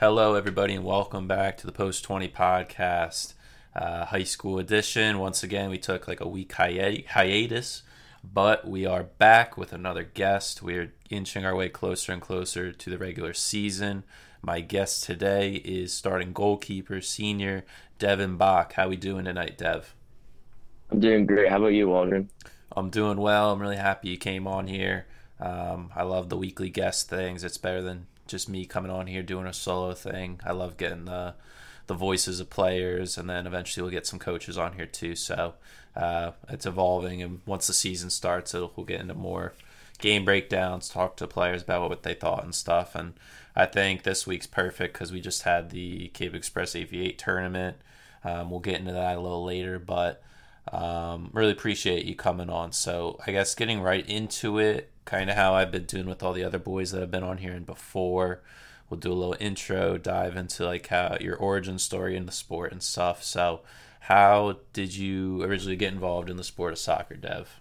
Hello, everybody, and welcome back to the Post 20 podcast, uh, high school edition. Once again, we took like a week hi- hiatus, but we are back with another guest. We're inching our way closer and closer to the regular season. My guest today is starting goalkeeper, senior Devon Bock. How are we doing tonight, Dev? I'm doing great. How about you, Waldron? I'm doing well. I'm really happy you came on here. Um, I love the weekly guest things. It's better than just me coming on here doing a solo thing. I love getting the the voices of players, and then eventually we'll get some coaches on here too. So uh, it's evolving, and once the season starts, it'll, we'll get into more game breakdowns, talk to players about what they thought and stuff. And I think this week's perfect because we just had the Cape Express AV8 tournament. Um, we'll get into that a little later, but um, really appreciate you coming on. So I guess getting right into it, kind of how I've been doing with all the other boys that have been on here and before. We'll do a little intro, dive into like how your origin story in the sport and stuff. So, how did you originally get involved in the sport of soccer, Dev?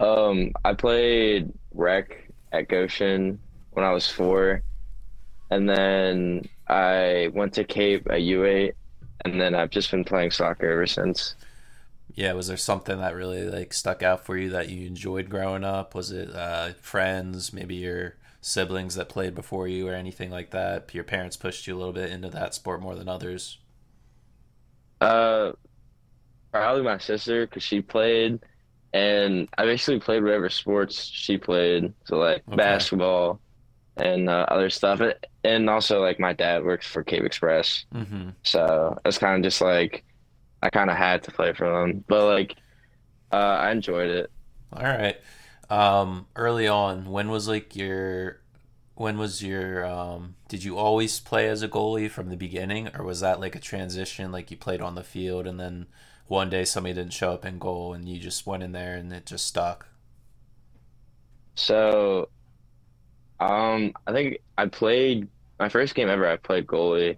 Um, I played rec at Goshen when I was four, and then I went to Cape at U8, and then I've just been playing soccer ever since. Yeah, was there something that really like stuck out for you that you enjoyed growing up? Was it uh, friends, maybe your siblings that played before you, or anything like that? Your parents pushed you a little bit into that sport more than others. Uh, probably my sister because she played, and I basically played whatever sports she played. So like Okay. basketball and uh, other stuff, and also like my dad works for Cape Express, Mm-hmm. so it's kind of just like I kind of had to play for them, but like uh, I enjoyed it. All right. Um, early on, when was like your, when was your, um, did you always play as a goalie from the beginning, or was that like a transition, like you played on the field and then one day somebody didn't show up in goal and you just went in there and it just stuck? So, um, I think I played my first game ever. I played goalie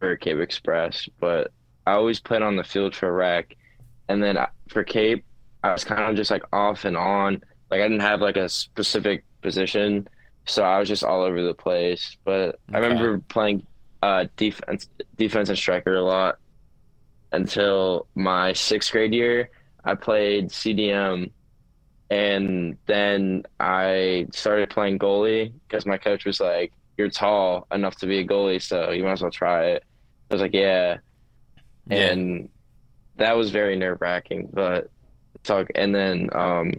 for Cape Express, but I always played on the field for rec, and then for Cape, I was kind of just like off and on. Like I didn't have like a specific position, so I was just all over the place. But I remember playing uh defense, defense and striker a lot until my sixth grade year. I played CDM and then I started playing goalie because my coach was like, "You're tall enough to be a goalie, so you might as well try it." I was like, "Yeah," Yeah. and that was very nerve wracking. But talk, and then um,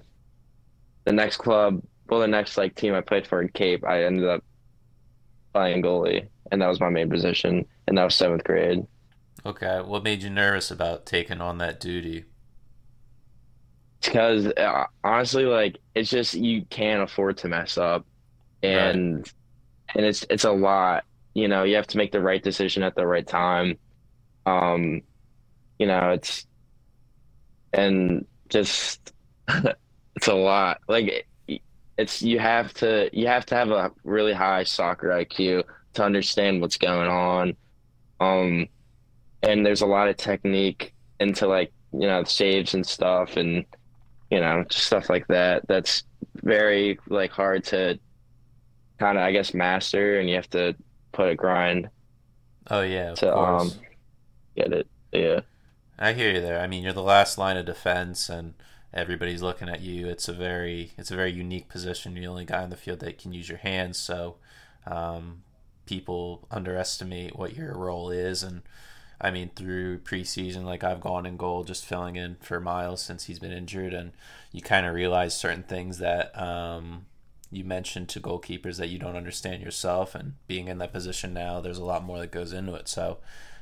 the next club, well, the next like team I played for in Cape, I ended up playing goalie, and that was my main position, and that was seventh grade. Okay. What made you nervous about taking on that duty? because uh, honestly, like it's just you can't afford to mess up, and and it's it's a lot. You know, you have to make the right decision at the right time. Um, you know, it's and just it's a lot. Like it, it's you have to you have to have a really high soccer IQ to understand what's going on. Um, and there's a lot of technique into like you know saves and stuff and you know just stuff like that that's very like hard to kind of i guess master and you have to put a grind Oh yeah, of to um course. Get it yeah I hear you there. I mean, you're the last line of defense, and everybody's looking at you. It's a very, it's a very unique position. You're the only guy on the field that can use your hands, so um, people underestimate what your role is. And I mean, through preseason, like I've gone in goal, just filling in for Miles since he's been injured, and you kind of realize certain things that um, you mentioned to goalkeepers that you don't understand yourself. And being in that position now, there's a lot more that goes into it. So.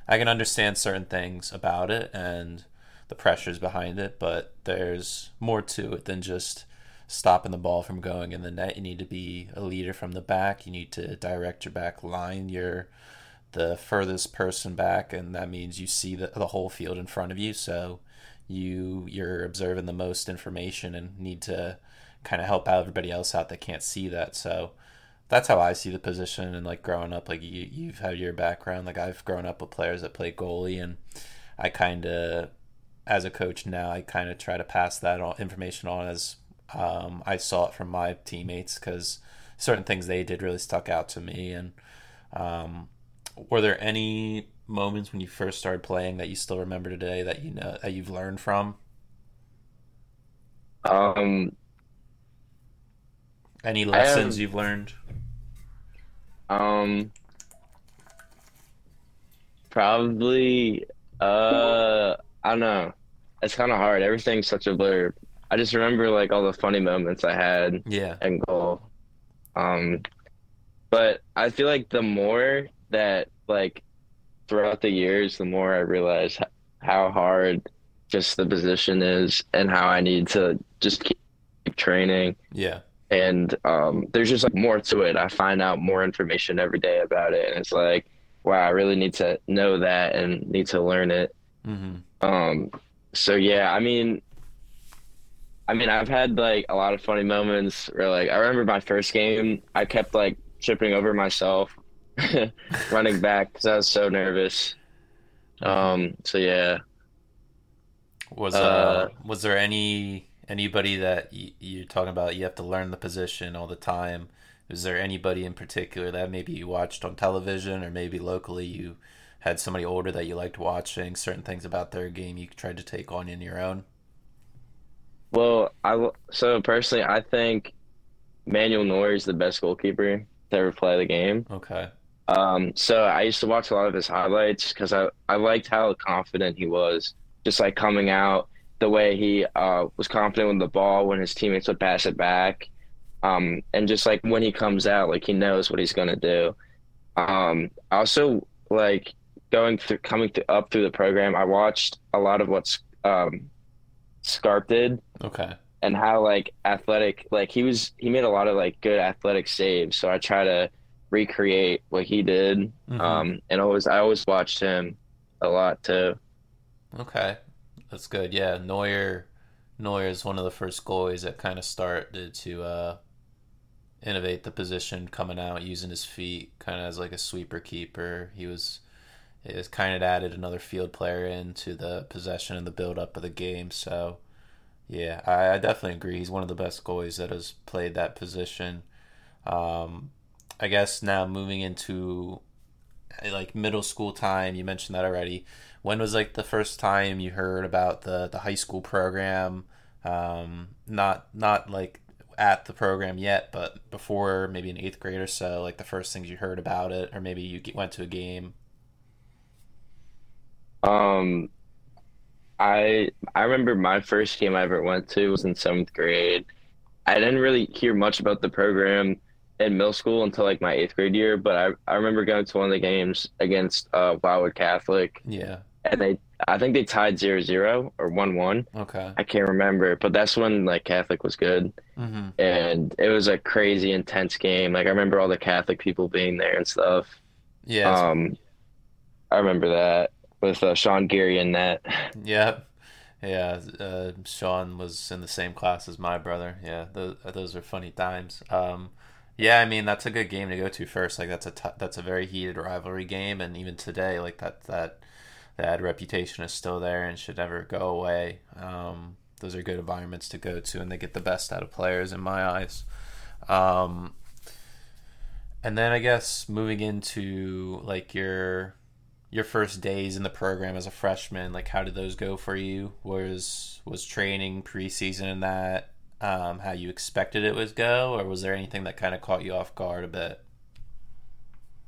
I can understand certain things about it and the pressures behind it, but there's more to it than just stopping the ball from going in the net. You need to be a leader from the back. You need to direct your back line. You're the furthest person back, and that means you see the, the whole field in front of you. So you you're observing the most information and need to kind of help out everybody else out that can't see that. So that's how I see the position and like growing up like you you've had your background like I've grown up with players that play goalie and I kind of as a coach now I kind of try to pass that on, information on as um, I saw it from my teammates because certain things they did really stuck out to me and Um, were there any moments when you first started playing that you still remember today that you know that you've learned from? Um, Any lessons you've learned? Um, probably, uh, I don't know. It's kind of hard. Everything's such a blur. I just remember like all the funny moments I had Yeah. And goal. Um, but I feel like the more that like throughout the years, the more I realize how hard just the position is and how I need to just keep training. Yeah. And um, there's just like more to it. I find out more information every day about it, and it's like, wow, I really need to know that and need to learn it. hmm Um, so yeah, I mean, I mean, I've had like a lot of funny moments where like I remember my first game, I kept like tripping over myself running back because I was so nervous. Um, so yeah. Was Uh, uh was there any anybody that y you're talking about you have to learn the position all the time? Is there anybody in particular that maybe you watched on television or maybe locally you had somebody older that you liked watching certain things about their game you tried to take on in your own? Well, I so personally, I think Manuel Neuer is the best goalkeeper to ever play the game. Okay. Um, so I used to watch a lot of his highlights because I, I liked how confident he was, just like coming out the way he uh, was confident with the ball when his teammates would pass it back. Um, and just like when he comes out, like he knows what he's gonna do. Um, also like going through coming through, up through the program, I watched a lot of what's um, Scarp did Okay. and how like athletic like he was he made a lot of like good athletic saves so i try to recreate what he did hmm um and always i always watched him a lot too Okay. That's good. Yeah, Neuer Neuer is one of the first goalies that kind of started to uh innovate the position coming out using his feet kind of as like a sweeper keeper. He was it was kind of added another field player into the possession and the build up of the game. So yeah, I, I definitely agree. He's one of the best goalies that has played that position. Um, I guess now moving into like middle school time, you mentioned that already. When was like the first time you heard about the the high school program? Um, not not like at the program yet, but before maybe an eighth grade or so, like the first things you heard about it, or maybe you went to a game. um i i remember my first game i ever went to was in seventh grade i didn't really hear much about the program in middle school until like my eighth grade year but i, I remember going to one of the games against uh wildwood catholic Yeah. and they i think they tied zero zero or one one Okay. I can't remember, but that's when like Catholic was good, Mm-hmm. and it was a crazy intense game. Like I remember all the Catholic people being there and stuff. Yeah. Um, I remember that with uh, Sean Geary in that. Yeah, yeah. Uh, Sean was in the same class as my brother. Yeah, those those are funny times. Um, yeah, I mean that's a good game to go to first. Like that's a t- that's a very heated rivalry game, and even today, like that that that reputation is still there and should never go away. Um, those are good environments to go to, and they get the best out of players in my eyes. Um, and then I guess moving into like your your first days in the program as a freshman, like how did those go for you? Was was training preseason and that um, how you expected it would go, or was there anything that kind of caught you off guard a bit?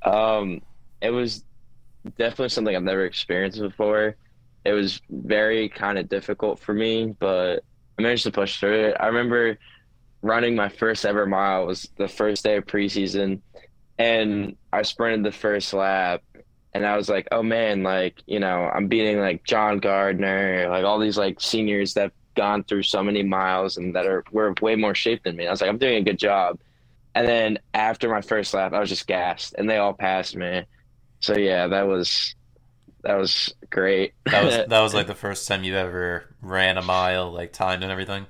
Um, it was definitely something I've never experienced before. It was very kind of difficult for me, but I managed to push through it. I remember running my first ever mile was the first day of preseason, and I sprinted the first lap, and I was like, oh man, like you know, I'm beating like John Gardner, like all these like seniors that've gone through so many miles and that are were way more shaped than me. I was like, I'm doing a good job. And then after my first lap, I was just gassed, and they all passed me. So yeah, that was that was great. That was that was like the first time you ever ran a mile, like timed and everything.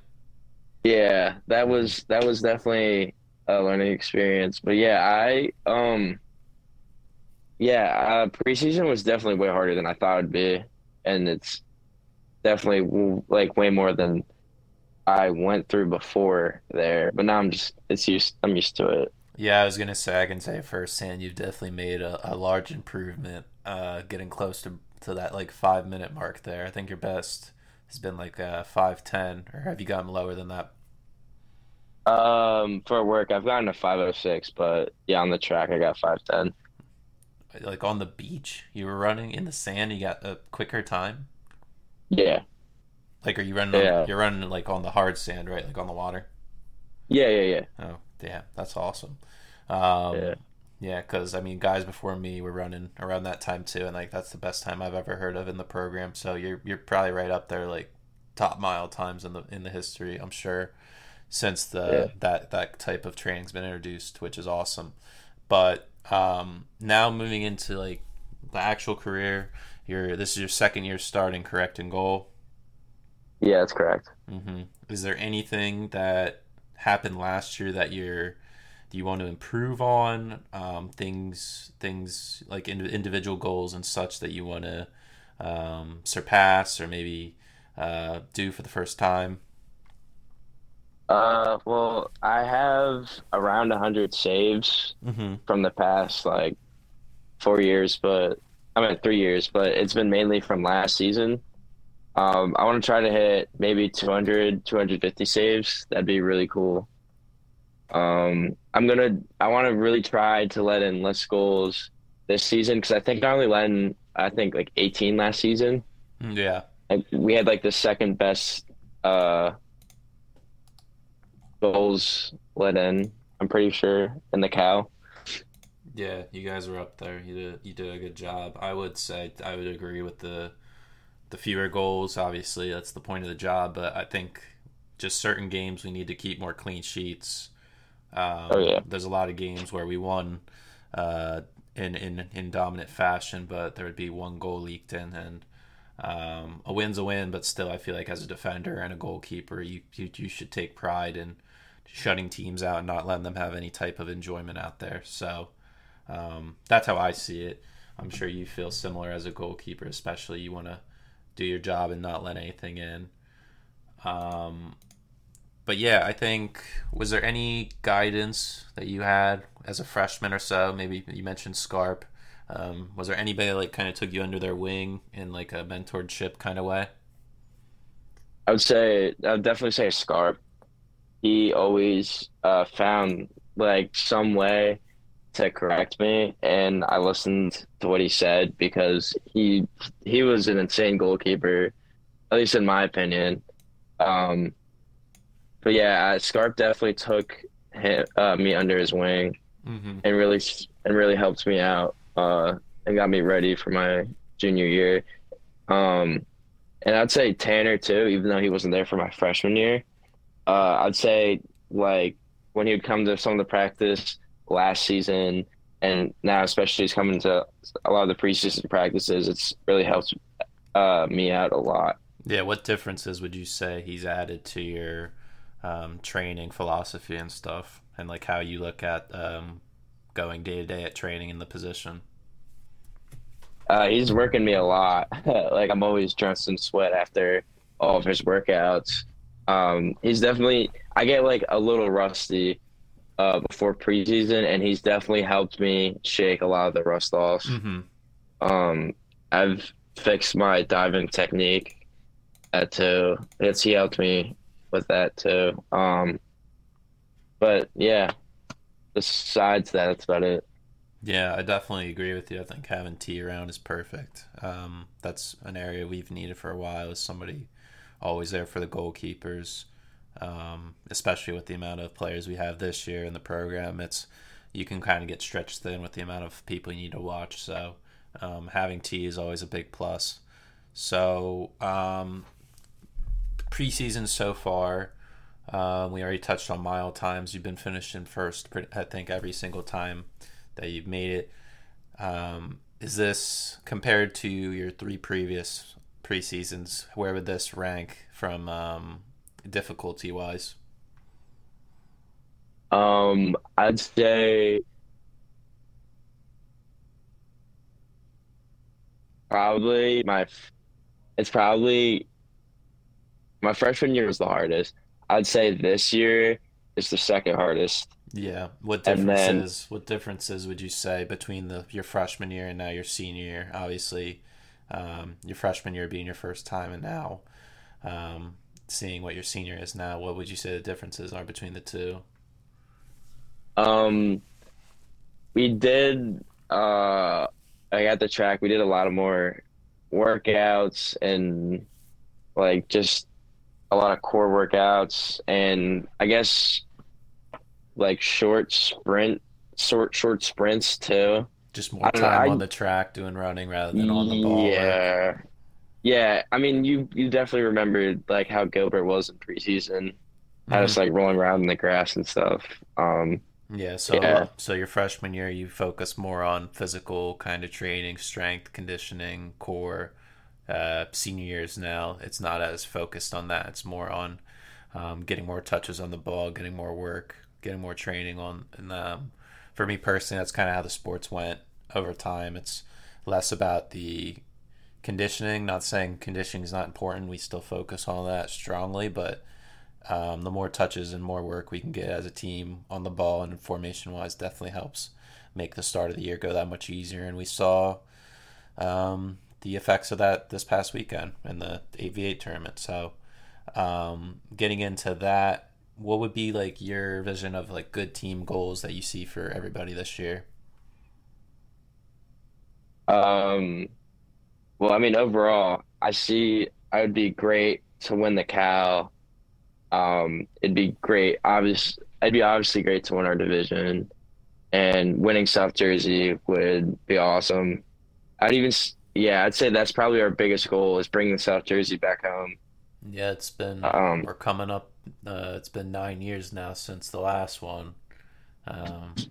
Yeah, that was that was definitely a learning experience. But yeah, I um yeah, uh, preseason was definitely way harder than I thought it'd be, and it's definitely like way more than I went through before there. But now I'm just it's used I'm used to it. Yeah, I was gonna say I can say firsthand you've definitely made a, a large improvement, uh, getting close to to that like five minute mark there. I think your best has been like uh, five ten, or have you gotten lower than that? Um, for work, I've gotten a 506, but yeah, on the track, I got 510. Like on the beach, you were running in the sand, you got a quicker time. Yeah, Like, are you running? On, you're running like on the hard sand, right? Like on the water. yeah, yeah, yeah, Oh, yeah, that's awesome. Um, yeah. yeah, because I mean, guys before me were running around that time too, and like that's the best time I've ever heard of in the program. So you're you're probably right up there, like top mile times in the in the history. I'm sure since Yeah. the that that type of training's been introduced, which is awesome. But um, now moving into like the actual career, you're this is your second year starting, correct in goal. Yeah, that's correct. hmm Is there anything that happened last year that you're do you want to improve on? Um, things things like ind- individual goals and such that you want to um, surpass or maybe uh, do for the first time. Uh, well, I have around 100 saves hmm from the past like four years, but I mean three years, but it's been mainly from last season. Um, I want to try to hit maybe 200, 250 saves. That'd be really cool. Um, I'm gonna, I want to really try to let in less goals this season because I think I only let in, I think like 18 last season. Yeah, Like we had like the second best uh goals let in. I'm pretty sure in the cow. Yeah, you guys were up there. You did you did a good job. I would say I would agree with the the fewer goals. Obviously, that's the point of the job. But I think just certain games we need to keep more clean sheets. Oh Um, yeah, there's a lot of games where we won uh, in, in in dominant fashion, but there would be one goal leaked in, and um, a win's a win. But still, I feel like as a defender and a goalkeeper, you you, you should take pride in shutting teams out and not letting them have any type of enjoyment out there. So um, that's how I see it. I'm sure you feel similar as a goalkeeper, especially you want to do your job and not let anything in. Um, but yeah, I think was there any guidance that you had as a freshman or so? Maybe you mentioned Scarp. Um, was there anybody that, like kind of took you under their wing in like a mentorship kind of way? I would say I would definitely say Scarp. He always uh, found like some way to correct me, and I listened to what he said because he he was an insane goalkeeper, at least in my opinion. Um, but yeah, uh, Scarp definitely took him, uh, me under his wing Mm-hmm. and really and really helped me out uh, and got me ready for my junior year. Um, and I'd say Tanner too, even though he wasn't there for my freshman year. Uh, I'd say like when he would come to some of the practice last season, and now especially he's coming to a lot of the preseason practices. It's really helped uh, me out a lot. Yeah, what differences would you say he's added to your um, training philosophy and stuff, and like how you look at um, going day to day at training in the position? Uh, he's working me a lot. like I'm always drenched in sweat after all of his workouts. Um, he's definitely I get like a little rusty uh, before preseason, and he's definitely helped me shake a lot of the rust off. Mm-hmm. Um, I've fixed my diving technique at too. It's he helped me with that too. Um, but yeah, besides that, that's about it. Yeah, I definitely agree with you. I think having T around is perfect. Um, that's an area we've needed for a while. Is somebody always there for the goalkeepers, um, especially with the amount of players we have this year in the program. It's you can kind of get stretched thin with the amount of people you need to watch. So um, having T is always a big plus. So um, preseason so far. Um, we already touched on mile times. You've been finishing first, I think, every single time that you've made it. Um, is this compared to your three previous preseasons? Where would this rank from um, difficulty wise? Um, I'd say probably my it's probably my freshman year was the hardest. I'd say this year is the second hardest. Yeah. What And then differences what differences would you say between the your freshman year and now your senior year? Obviously, um, your freshman year being your first time and now um, seeing what your senior is now, what would you say the differences are between the two? um we did uh like at the track we did a lot of more workouts and like just a lot of core workouts and I guess like short sprint short short sprints too. Just more I don't know. time I on the track doing running rather than on the ball yeah. Yeah, I mean you you definitely remembered like how Gilbert was in preseason. Had Mhm. us like rolling around in the grass and stuff. Um Yeah, so yeah. so your freshman year you focus more on physical kind of training, strength, conditioning, core. Uh, senior years now, it's not as focused on that. It's more on um, getting more touches on the ball, getting more work, getting more training on. And um, for me personally, that's kind of how the sports went over time. It's less about the conditioning. Not saying conditioning is not important. We still focus on that strongly, but um, the more touches and more work we can get as a team on the ball and formation wise definitely helps make the start of the year go that much easier. And we saw um, the effects of that this past weekend in the AV8 tournament. So, um, getting into that, what would be like your vision of like good team goals that you see for everybody this year? um well I mean overall I see I would be great to win the Cal. Um it'd be great obvious it'd be obviously great to win our division and winning South Jersey would be awesome. I'd even yeah, I'd say that's probably our biggest goal is bringing South Jersey back home. Yeah, it's been Um we're coming up. Uh, it's been nine years now since the last one. Um,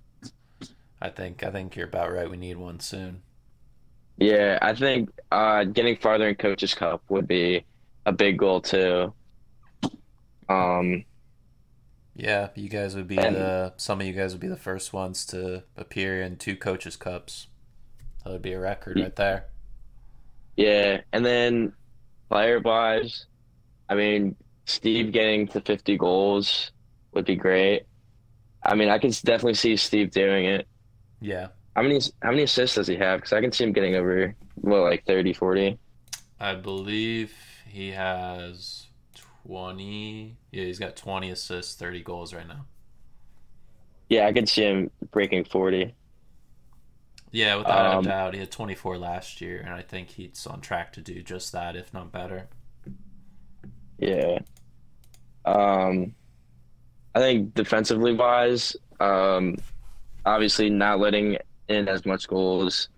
I think I think you're about right. We need one soon. Yeah, I think uh getting farther in Coaches Cup would be a big goal too. Um Yeah, you guys would be and the some of you guys would be the first ones to appear in two coaches cups. That would be a record right there. yeah, and then player wise, I mean, Steve getting to 50 goals would be great. I mean, I can definitely see Steve doing it. Yeah, How many how many assists does he have? Because I can see him getting over what like 30, 40. I believe he has twenty. Yeah, he's got twenty assists, thirty goals right now. Yeah, I can see him breaking 40. Yeah, without a Um, doubt, he had twenty four last year, and I think he's on track to do just that, if not better. yeah. Um, I think defensively wise, um, obviously not letting in as much goals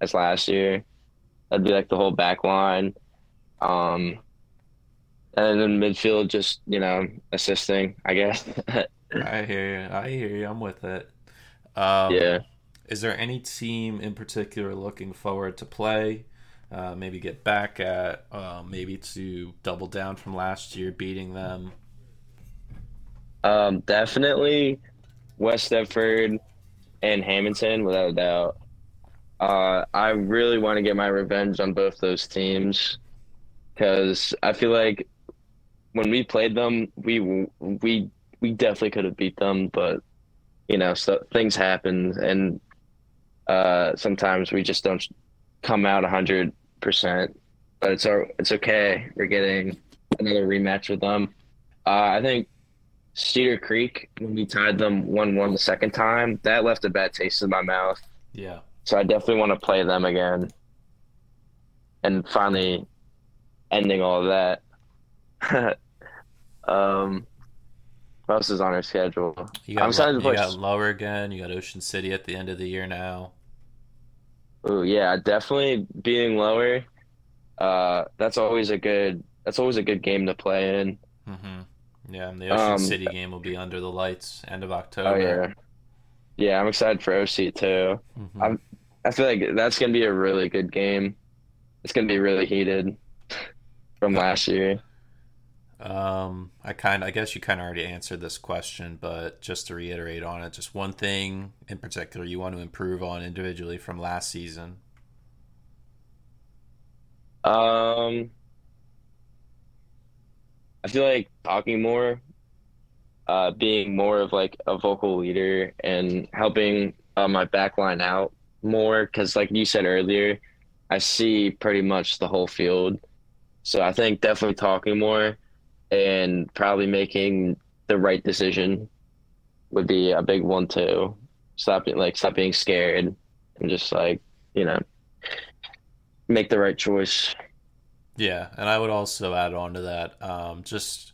as last year. That'd be like the whole back line. Um, and then midfield, just, you know, assisting, I guess. I hear you. I hear you. I'm with it. Um, Yeah. is there any team in particular looking forward to play? Uh, maybe get back at, uh, maybe to double down from last year, beating them. Um, definitely West Stepford and Hamilton, without a doubt. Uh, I really want to get my revenge on both those teams because I feel like when we played them, we we we definitely could have beat them, but you know, so things happen, and uh, sometimes we just don't come out hundred percent. But it's our, it's okay. We're getting another rematch with them. Uh, I think Cedar Creek when we tied them one one the second time, that left a bad taste in my mouth. Yeah. So I definitely want to play them again, and finally ending all of that. um, what else is on our schedule? You I'm got excited Lo- to you play. got Lower again. You got Ocean City at the end of the year now. Oh yeah, definitely being lower. Uh, that's always a good. That's always a good game to play in. hmm Yeah, and the Ocean Um, City game will be under the lights end of October. oh October. yeah, yeah. I'm excited for OC too. hmm I'm. I feel like that's gonna be a really good game. It's gonna be really heated from last year. Um, I kind I guess you kind of already answered this question, but just to reiterate on it, just one thing in particular you want to improve on individually from last season. Um, I feel like talking more uh, being more of like a vocal leader and helping uh, my back line out more because, like you said earlier, I see pretty much the whole field. So I think definitely talking more and probably making the right decision would be a big one too. Stop like stop being scared and just like you know make the right choice. Yeah, and I would also add on to that, um, just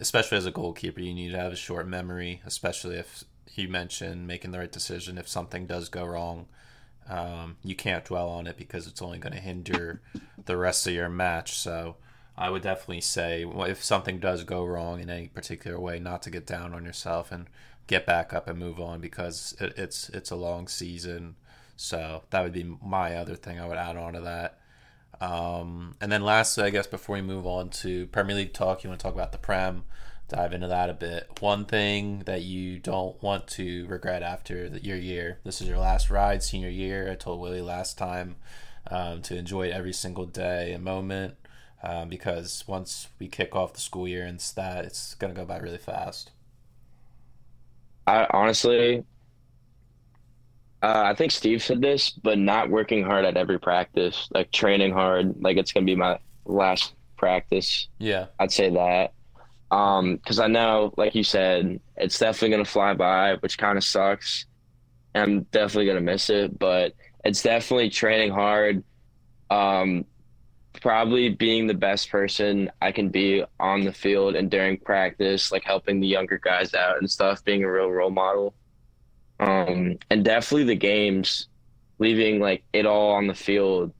especially as a goalkeeper, you need to have a short memory, especially if you mentioned making the right decision. If something does go wrong, um, you can't dwell on it because it's only going to hinder the rest of your match. So I would definitely say if something does go wrong in any particular way, not to get down on yourself and get back up and move on because it, it's it's a long season. So that would be my other thing I would add on to that. Um, and then lastly, I guess before we move on to Premier League talk, you want to talk about the Prem, dive into that a bit. One thing that you don't want to regret after the, your year. This is your last ride, senior year. I told Willie last time um, to enjoy every single day and moment um, because once we kick off the school year and that, it's going to go by really fast. I honestly, uh, I think Steve said this, but not working hard at every practice, like training hard, like it's gonna be my last practice. Yeah, I'd say that. Um, because I know, like you said, it's definitely gonna fly by, which kind of sucks. I'm definitely gonna miss it, but it's definitely training hard. Um, probably being the best person I can be on the field and during practice, like helping the younger guys out and stuff, being a real role model. Um, and definitely the games, leaving like it all on the field,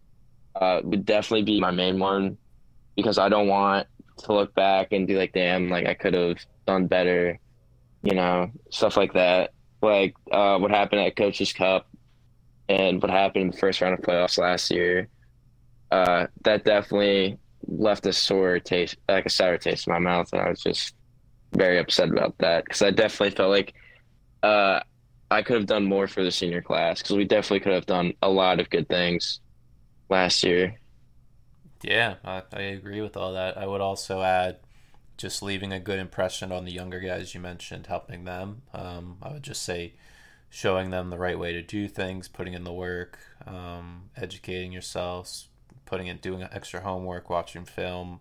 uh, would definitely be my main one because I don't want to look back and be like, damn, like I could have done better, you know, stuff like that. Like uh, what happened at Coach's Cup and what happened in the first round of playoffs last year. Uh, that definitely left a sore taste, like a sour taste in my mouth, and I was just very upset about that because I definitely felt like uh, I could have done more for the senior class because we definitely could have done a lot of good things last year. Yeah, I, I agree with all that. I would also add just leaving a good impression on the younger guys you mentioned, helping them. Um, I would just say showing them the right way to do things, putting in the work, um, educating yourselves, putting in doing extra homework, watching film.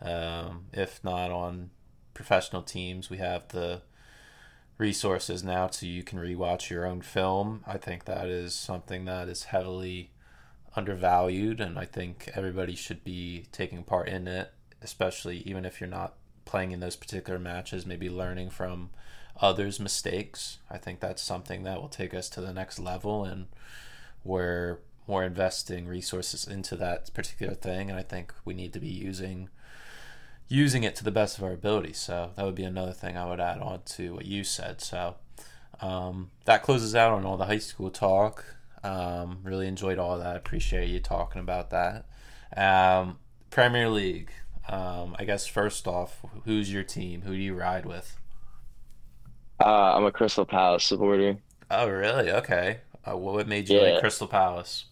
Um, if not on professional teams, we have the resources now so you can rewatch your own film. I think that is something that is heavily undervalued, and I think everybody should be taking part in it, especially even if you're not playing in those particular matches, maybe learning from others' mistakes. I think that's something that will take us to the next level, and we're more investing resources into that particular thing, and I think we need to be using using it to the best of our ability. So that would be another thing I would add on to what you said. So um, that closes out on all the high school talk. Um, really enjoyed all that. Appreciate you talking about that. Um, Premier League. Um, I guess first off, who's your team? Who do you ride with? Uh, I'm a Crystal Palace supporter. Oh, really? Okay. Uh, what made you yeah. like Crystal Palace?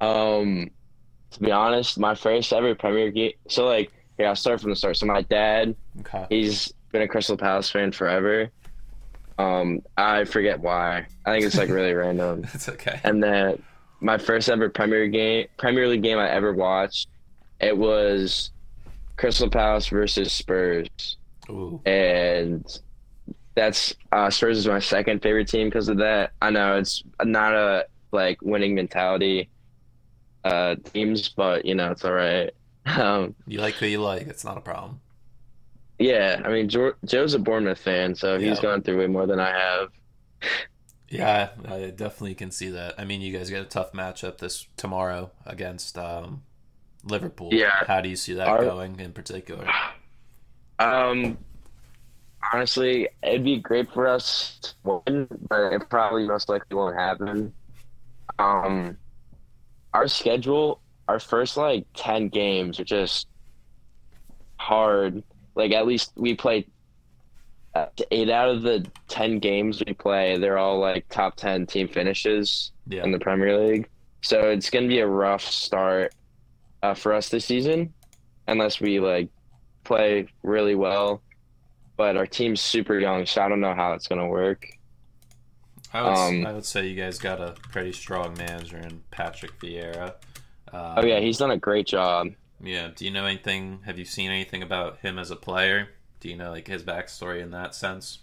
Um, to be honest, my first ever Premier game. So like yeah, I'll start from the start. So my dad, okay. he's been a Crystal Palace fan forever. Um, I forget why. I think it's like really random. It's okay. And then my first ever Premier game, Premier League game I ever watched, it was Crystal Palace versus Spurs. Ooh. And that's uh, Spurs is my second favorite team because of that. I know it's not a like winning mentality uh, teams, but you know it's all right. Um, you like who you like. It's not a problem. Yeah, I mean, Joe's a Bournemouth fan, so he's gone through way more than I have. Yeah, I definitely can see that. I mean, you guys get a tough matchup this tomorrow against um, Liverpool. Yeah. How do you see that Our, going in particular? Um, honestly, it'd be great for us to win, but it probably most likely won't happen. Um, our schedule our first like 10 games are just hard. Like at least we play uh, eight out of the 10 games we play, they're all like top 10 team finishes yeah. in the Premier League. So it's going to be a rough start uh, for us this season unless we like play really well. but our team's super young, so I don't know how it's gonna work. I would, um, I would say you guys got a pretty strong manager in Patrick Vieira. Um, oh yeah, he's done a great job. Yeah. Do you know anything? Have you seen anything about him as a player? Do you know like his backstory in that sense?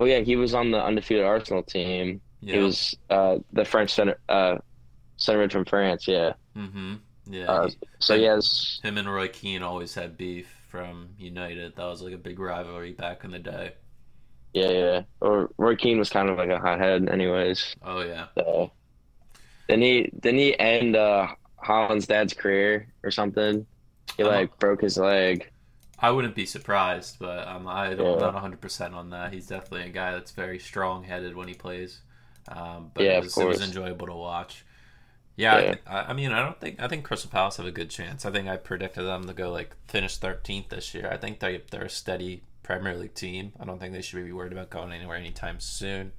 Oh yeah, he was on the undefeated Arsenal team. Yeah. He was uh, the French center, uh, centerman from France. Yeah. Mm-hmm. Yeah. Uh, so he has him and Roy Keane always had beef from United. That was like a big rivalry back in the day. Yeah, yeah. Or Roy Keane was kind of like a hothead, anyways. Oh yeah. So, then he then he and uh, Haaland's dad's career or something. He like broke his leg. I wouldn't be surprised, but um, I don't, yeah. not 100 percent on that. He's definitely a guy that's very strong headed when he plays. Um, but yeah, it was, it was enjoyable to watch. Yeah, yeah. I, I, mean, I don't think I think Crystal Palace have a good chance. I think I predicted them to go like finish 13th this year. I think they they're a steady Premier League team. I don't think they should be worried about going anywhere anytime soon.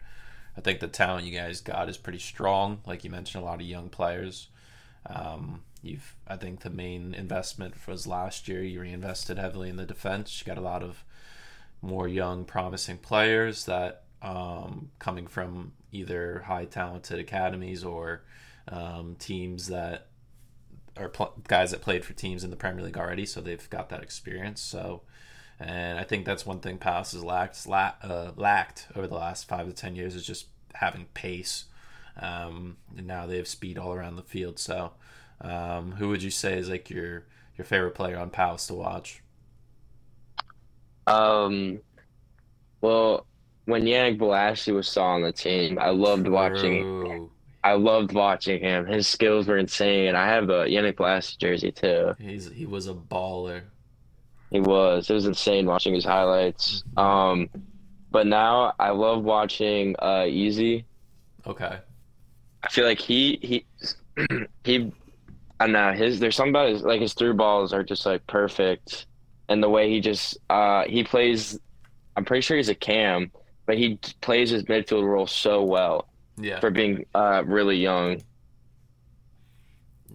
I think the talent you guys got is pretty strong. Like you mentioned, a lot of young players. Um, you've, I think, the main investment was last year. You reinvested heavily in the defense. You got a lot of more young, promising players that um, coming from either high talented academies or um, teams that are pl- guys that played for teams in the Premier League already, so they've got that experience. So, and I think that's one thing Palace has lacked la- uh, lacked over the last five to ten years is just having pace. Um, and now they have speed all around the field. So, um, who would you say is like your your favorite player on Palace to watch? Um, well, when Yannick Bolasie was still on the team, I loved watching. I loved watching him. His skills were insane. I have a Yannick Bolasie jersey too. He's he was a baller. He was. It was insane watching his highlights. Um, but now I love watching uh Eze. Okay. I feel like he he he I don't know his there's something about his like his through balls are just like perfect, and the way he just uh he plays. I'm pretty sure he's a cam, but he plays his midfield role so well. Yeah. For being uh really young.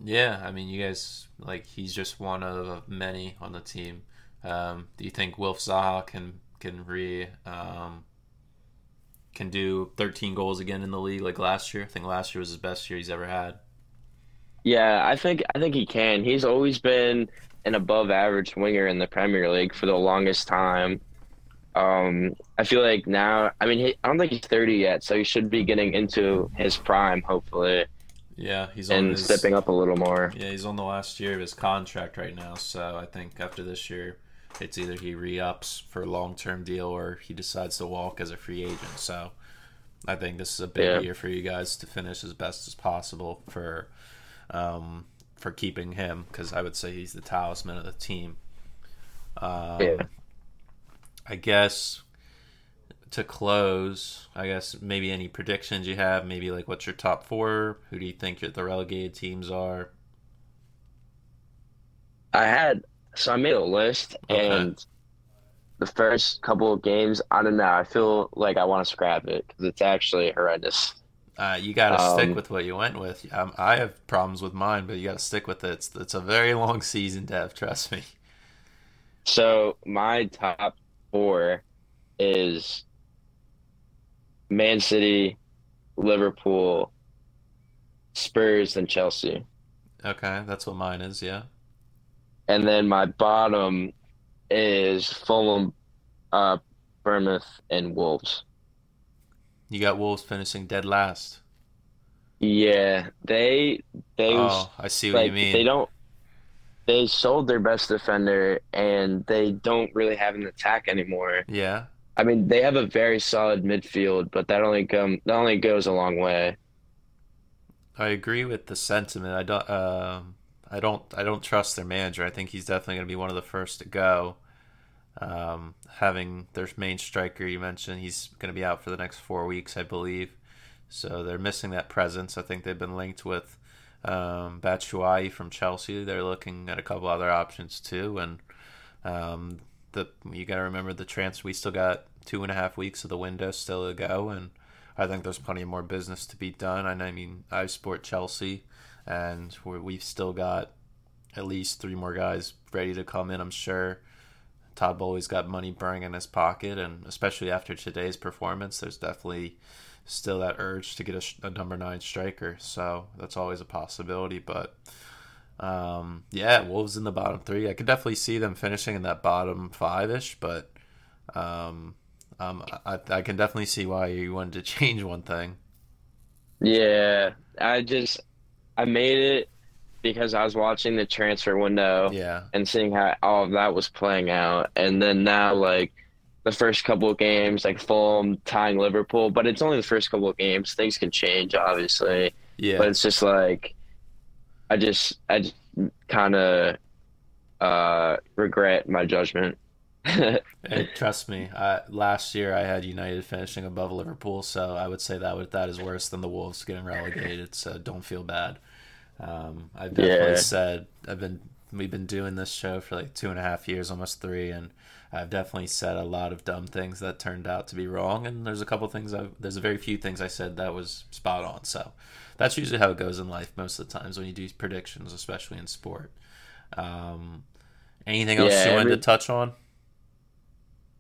Yeah, I mean, you guys like he's just one of many on the team. Um, do you think Wilf Zaha can can re um, can do 13 goals again in the league like last year? I think last year was his best year he's ever had. Yeah, I think I think he can. He's always been an above average winger in the Premier League for the longest time. Um, I feel like now, I mean, he, I don't think he's 30 yet, so he should be getting into his prime, hopefully. Yeah, he's and his, stepping up a little more. Yeah, he's on the last year of his contract right now, so I think after this year, it's either he re-ups for a long-term deal or he decides to walk as a free agent. So I think this is a big yeah. year for you guys to finish as best as possible for um, for keeping him because I would say he's the talisman of the team. Um, yeah. I guess to close, I guess maybe any predictions you have, maybe like what's your top four? Who do you think the relegated teams are? I had so I made a list okay. and the first couple of games, I don't know. I feel like I want to scrap it because it's actually horrendous. Uh, you got to um, stick with what you went with. Um, I have problems with mine, but you got to stick with it. It's, it's a very long season, Dev. Trust me. So my top four is Man City, Liverpool, Spurs, and Chelsea. Okay, that's what mine is. Yeah. And then my bottom is Fulham, uh, Bournemouth, and Wolves. You got Wolves finishing dead last. Yeah, they they. Oh, I see what like, you mean. They don't. They sold their best defender, and they don't really have an attack anymore. Yeah. I mean, they have a very solid midfield, but that only come that only goes a long way. I agree with the sentiment. I don't. Uh, I don't. I don't trust their manager. I think he's definitely going to be one of the first to go. Um, having their main striker, you mentioned, he's going to be out for the next four weeks, I believe. So they're missing that presence. I think they've been linked with um, Batshuayi from Chelsea. They're looking at a couple other options too, and um, the you got to remember the transfer. We still got two and a half weeks of the window still to go, and I think there's plenty more business to be done. I mean, I support Chelsea, and we've still got at least three more guys ready to come in. I'm sure Todd Boehly's got money burning in his pocket, and especially after today's performance, there's definitely still that urge to get a, a number nine striker. So that's always a possibility. But um, yeah, Wolves in the bottom three. I could definitely see them finishing in that bottom five ish, but um, um, I, I can definitely see why you wanted to change one thing. Yeah, I just I made it because I was watching the transfer window Yeah, and seeing how all of that was playing out, and then now like the first couple of games, like Fulham tying Liverpool, but it's only the first couple of games. Things can change, obviously, yeah. but it's just like I just I just kind of uh regret my judgment. Hey, trust me. I, last year I had United finishing above Liverpool, so I would say that would, that is worse than the Wolves getting relegated. So don't feel bad. Um, I've definitely Yeah. said I've been we've been doing this show for like two and a half years, almost three, and I've definitely said a lot of dumb things that turned out to be wrong. And there's a couple things I've there's a very few things I said that was spot on. So that's usually how it goes in life most of the times when you do predictions, especially in sport. Um, anything else Yeah, you wanted every- to touch on?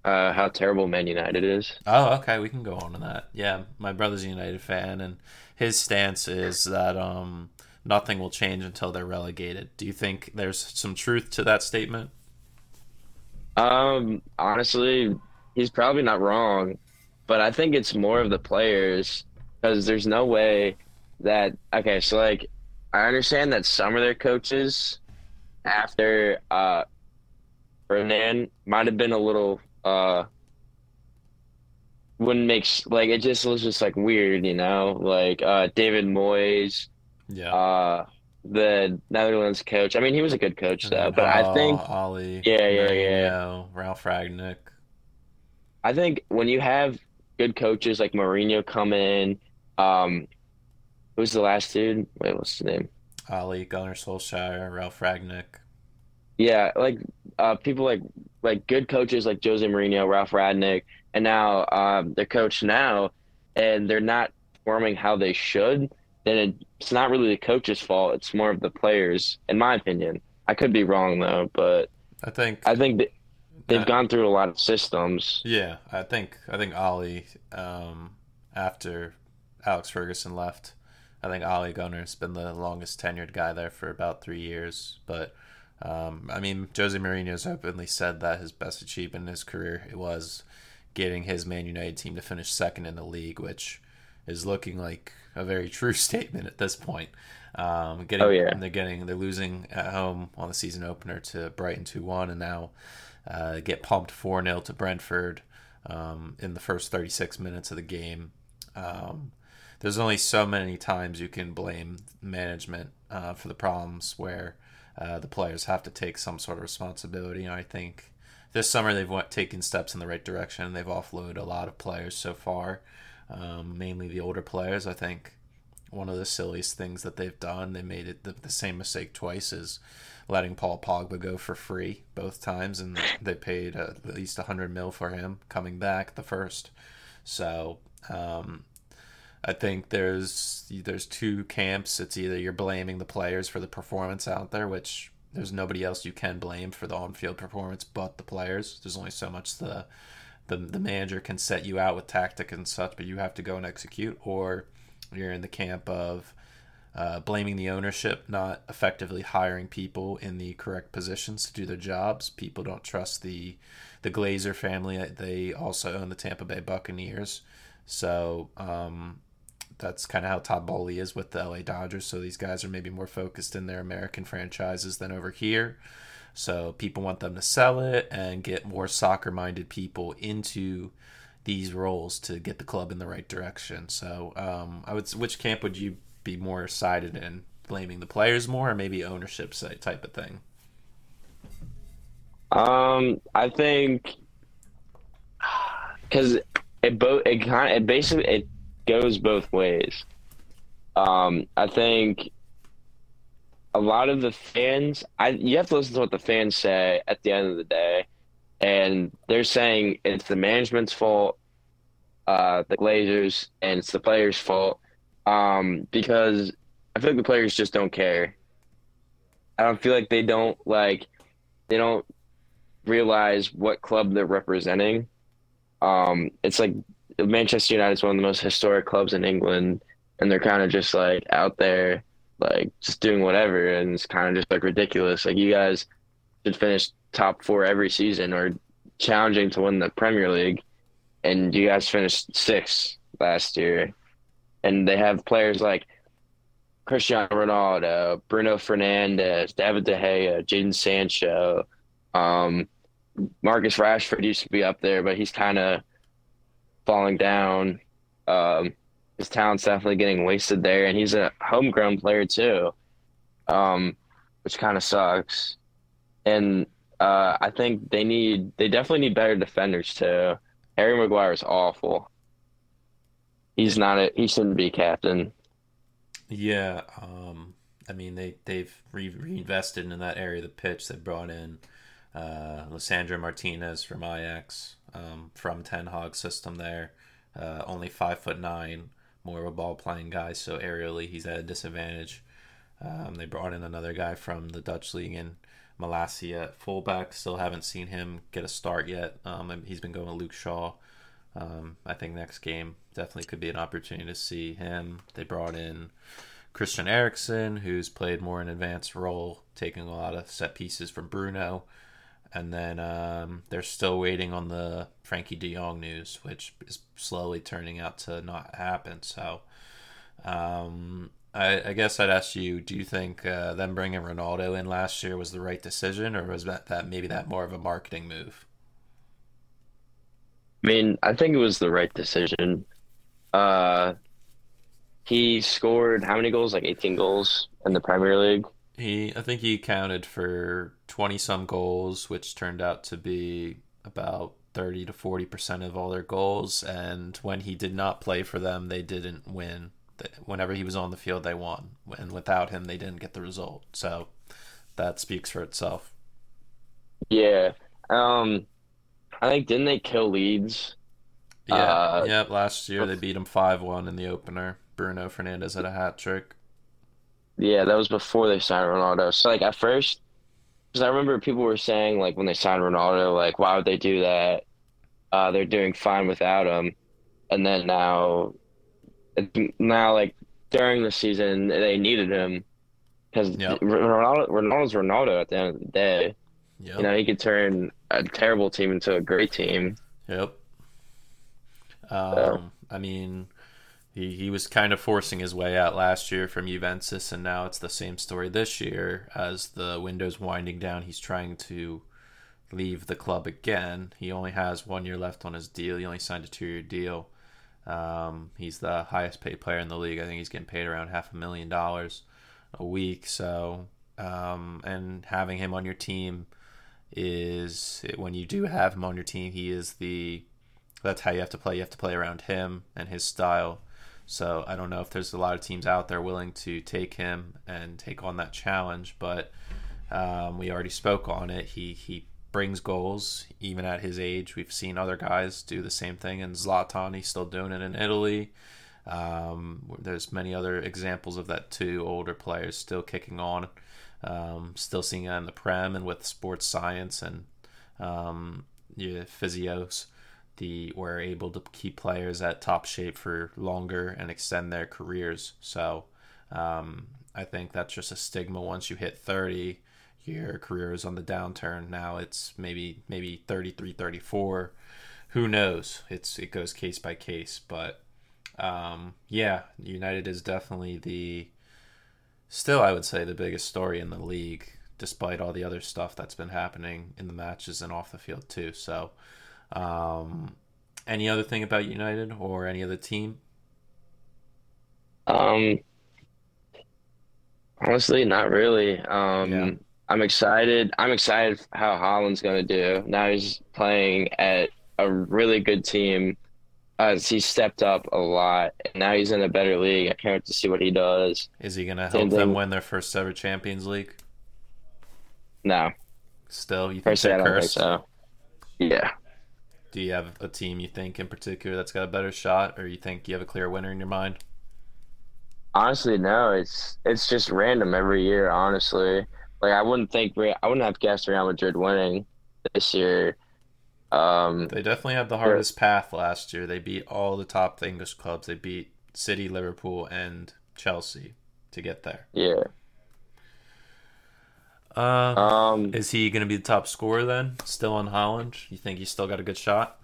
uh, how terrible Man United is. Oh, okay, we can go on to that. Yeah, my brother's a United fan, and his stance is that um, nothing will change until they're relegated. Do you think there's some truth to that statement? Um, honestly, he's probably not wrong, but I think it's more of the players because there's no way that okay, so like I understand that some of their coaches after uh Ferdinand might have been a little uh wouldn't make like it just was just like weird, you know, like uh David Moyes, Yeah. uh the Netherlands coach. I mean, he was a good coach though, but I think Ole, Yeah, yeah, yeah. Mourinho, Ralf Rangnick. I think when you have good coaches like Mourinho come in, um, who's the last dude? Wait, what's his name? Ole, Gunnar Solskjaer, Ralf Rangnick. Yeah, like uh, people like like good coaches like Jose Mourinho, Ralf Rangnick, and now um, their coach now, and they're not performing how they should. Then it, it's not really the coach's fault. It's more of the players, in my opinion. I could be wrong though, but I think. I think that they've that- gone through a lot of systems. Yeah, I think I think Ole, um, after Alex Ferguson left, I think Ole Gunnar's been the longest tenured guy there for about three years. But um, I mean, Jose Mourinho's openly said that his best achievement in his career it was getting his Man United team to finish second in the league, which is looking like a very true statement at this point. Um, getting, Oh, yeah. they're getting they're losing at home on the season opener to Brighton two one, and now uh, get pumped 4 0 to Brentford um, in the first 36 minutes of the game. Um, there's only so many times you can blame management uh, for the problems where uh, the players have to take some sort of responsibility. And I think this summer they've went, taken steps in the right direction. They've offloaded a lot of players so far, um, mainly the older players. I think one of the silliest things that they've done, they made it the, the same mistake twice, is letting Paul Pogba go for free both times, and they paid uh, at least 100 mil for him coming back the first. So um, I think there's there's two camps. It's either you're blaming the players for the performance out there, which there's nobody else you can blame for the on-field performance but the players. There's only so much the the, the manager can set you out with tactic and such, but you have to go and execute. Or you're in the camp of uh, blaming the ownership, not effectively hiring people in the correct positions to do their jobs. People don't trust the the Glazer family. They also own the Tampa Bay Buccaneers, so um, that's kind of how Todd Boehly is with the LA Dodgers. So these guys are maybe more focused in their American franchises than over here. So people want them to sell it and get more soccer minded people into these roles to get the club in the right direction. So um, I would, which camp would you be more sided in, blaming the players more, or maybe ownership type of thing? Um, I think because it both it kind of it basically it goes both ways. Um, I think a lot of the fans, I you have to listen to what the fans say at the end of the day, and they're saying it's the management's fault, uh, the Glazers, and it's the players' fault, um, because I feel like the players just don't care. I don't feel like they don't like they don't realize what club they're representing. Um, it's like Manchester United is one of the most historic clubs in England, and they're kind of just like out there, like just doing whatever, and it's kind of just like ridiculous. Like you guys should finish top four every season or challenging to win the Premier League, and you guys finished sixth last year, and they have players like Cristiano Ronaldo, Bruno Fernandes David De Gea, Jadon Sancho, um, Marcus Rashford used to be up there, but he's kind of falling down. Um, his talent's definitely getting wasted there, and he's a homegrown player too, um, which kind of sucks. And uh, I think they need they definitely need better defenders too. Harry Maguire is awful. He's not a he shouldn't be captain. Yeah, um, I mean they they've re- reinvested in that area of the pitch. They brought in uh, Lisandro Martinez from Ajax um, from Ten Hag system there. Uh, only five foot nine, more of a ball playing guy, so aerially he's at a disadvantage. Um, they brought in another guy from the Dutch league in Malacia at fullback. Still haven't seen him get a start yet. Um, he's been going with Luke Shaw. Um, I think next game definitely could be an opportunity to see him. They brought in Christian Eriksen, who's played more an advanced role, taking a lot of set pieces from Bruno. And then um, they're still waiting on the Frenkie de Jong news, which is slowly turning out to not happen. So um, I, I, guess I'd ask you: Do you think uh, them bringing Ronaldo in last year was the right decision, or was that, that maybe that more of a marketing move? I mean, I think it was the right decision. Uh, he scored how many goals? Like 18 goals in the Premier League. He, I think he counted for 20 some goals, which turned out to be about 30 to 40 percent of all their goals. And when he did not play for them, they didn't win. Whenever he was on the field, they won. And without him, they didn't get the result. So that speaks for itself. Yeah. Um, I think didn't they kill Leeds? Yeah. Uh, yeah. Last year they beat them five one in the opener. Bruno Fernandes had a hat trick. Yeah, that was before they signed Ronaldo. So like at first, because I remember people were saying like when they signed Ronaldo, like why would they do that? Uh, they're doing fine without him. And then now, now like during the season they needed him because yep. Ronaldo, Ronaldo's Ronaldo at the end of the day. Yep. You know he could turn a terrible team into a great team. Yep. Um, so. I mean, he, he was kind of forcing his way out last year from Juventus, and now it's the same story this year. As the window's winding down, he's trying to leave the club again. He only has one year left on his deal. He only signed a two year deal. Um, he's the highest paid player in the league. I think he's getting paid around half a million dollars a week. So, um, and having him on your team is when you do have him on your team, he is the that's how you have to play. You have to play around him and his style. So I don't know if there's a lot of teams out there willing to take him and take on that challenge, but um, we already spoke on it. He he brings goals even at his age. We've seen other guys do the same thing, and Zlatan he's still doing it in Italy. Um, there's many other examples of that too. Older players still kicking on, um, still seeing it in the Prem and with sports science and um, yeah, physios the were able to keep players at top shape for longer and extend their careers. So um, I think that's just a stigma. Once you hit 30, your career is on the downturn. Now it's maybe maybe 33, 34. Who knows? It's it goes case by case, but um, yeah, United is definitely the still I would say the biggest story in the league, despite all the other stuff that's been happening in the matches and off the field too. So um, any other thing about United or any other team? Um, honestly, not really. Um, yeah. I'm excited. I'm excited how Haaland's going to do. Now he's playing at a really good team. Uh, he stepped up a lot, and now he's in a better league. I can't wait to see what he does. Is he going to help them win their first ever Champions League? No. Still, you think they're cursed? Think so. Yeah. Do you have a team you think in particular that's got a better shot, or you think you have a clear winner in your mind? Honestly, no. It's it's just random every year. Honestly, like I wouldn't think I wouldn't have guessed Real Madrid winning this year. Um, they definitely had the hardest path last year. They beat all the top English clubs. They beat City, Liverpool, and Chelsea to get there. Yeah. Uh, um, is he going to be the top scorer then? Still on Haaland? You think he's still got a good shot?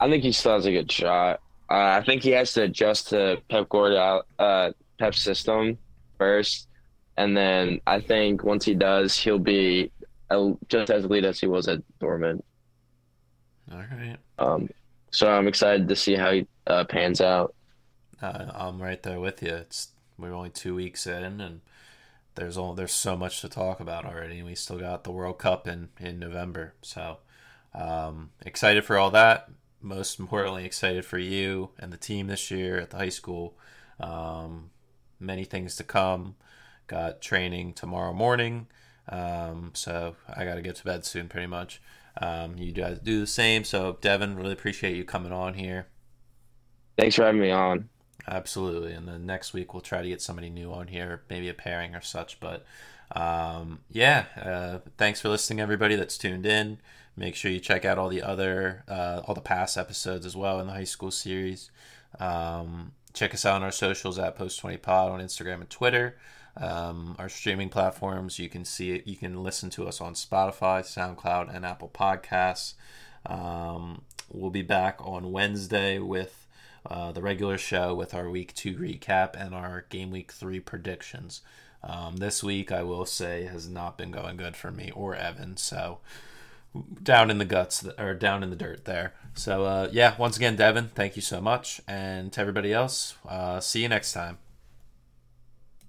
I think he still has a good shot. Uh, I think he has to adjust to Pep Guardiola, uh, Pep's system first, and then I think once he does, he'll be just as elite as he was at Dortmund. All right. Um, so I'm excited to see how he uh, pans out. Uh, I'm right there with you. It's we're only two weeks in, and there's all there's so much to talk about already. We still got the World Cup in in November, so um, excited for all that. Most importantly, excited for you and the team this year at the high school. Um, many things to come. Got training tomorrow morning, um, so I got to get to bed soon, pretty much. Um, you guys do the same. So, Devon, really appreciate you coming on here. Thanks for having me on. Absolutely. And then next week we'll try to get somebody new on here, maybe a pairing or such. But um, yeah, uh, thanks for listening, everybody that's tuned in. Make sure you check out all the other, uh, all the past episodes as well in the high school series. Um, check us out on our socials at Post20Pod on Instagram and Twitter. Um, our streaming platforms, you can see it, you can listen to us on Spotify, SoundCloud, and Apple Podcasts. Um, we'll be back on Wednesday with uh, the regular show with our week two recap and our game week three predictions. Um, this week, I will say, has not been going good for me or Evan. So down in the guts or down in the dirt there. So uh, yeah, once again, Devon, thank you so much, and to everybody else, uh, see you next time.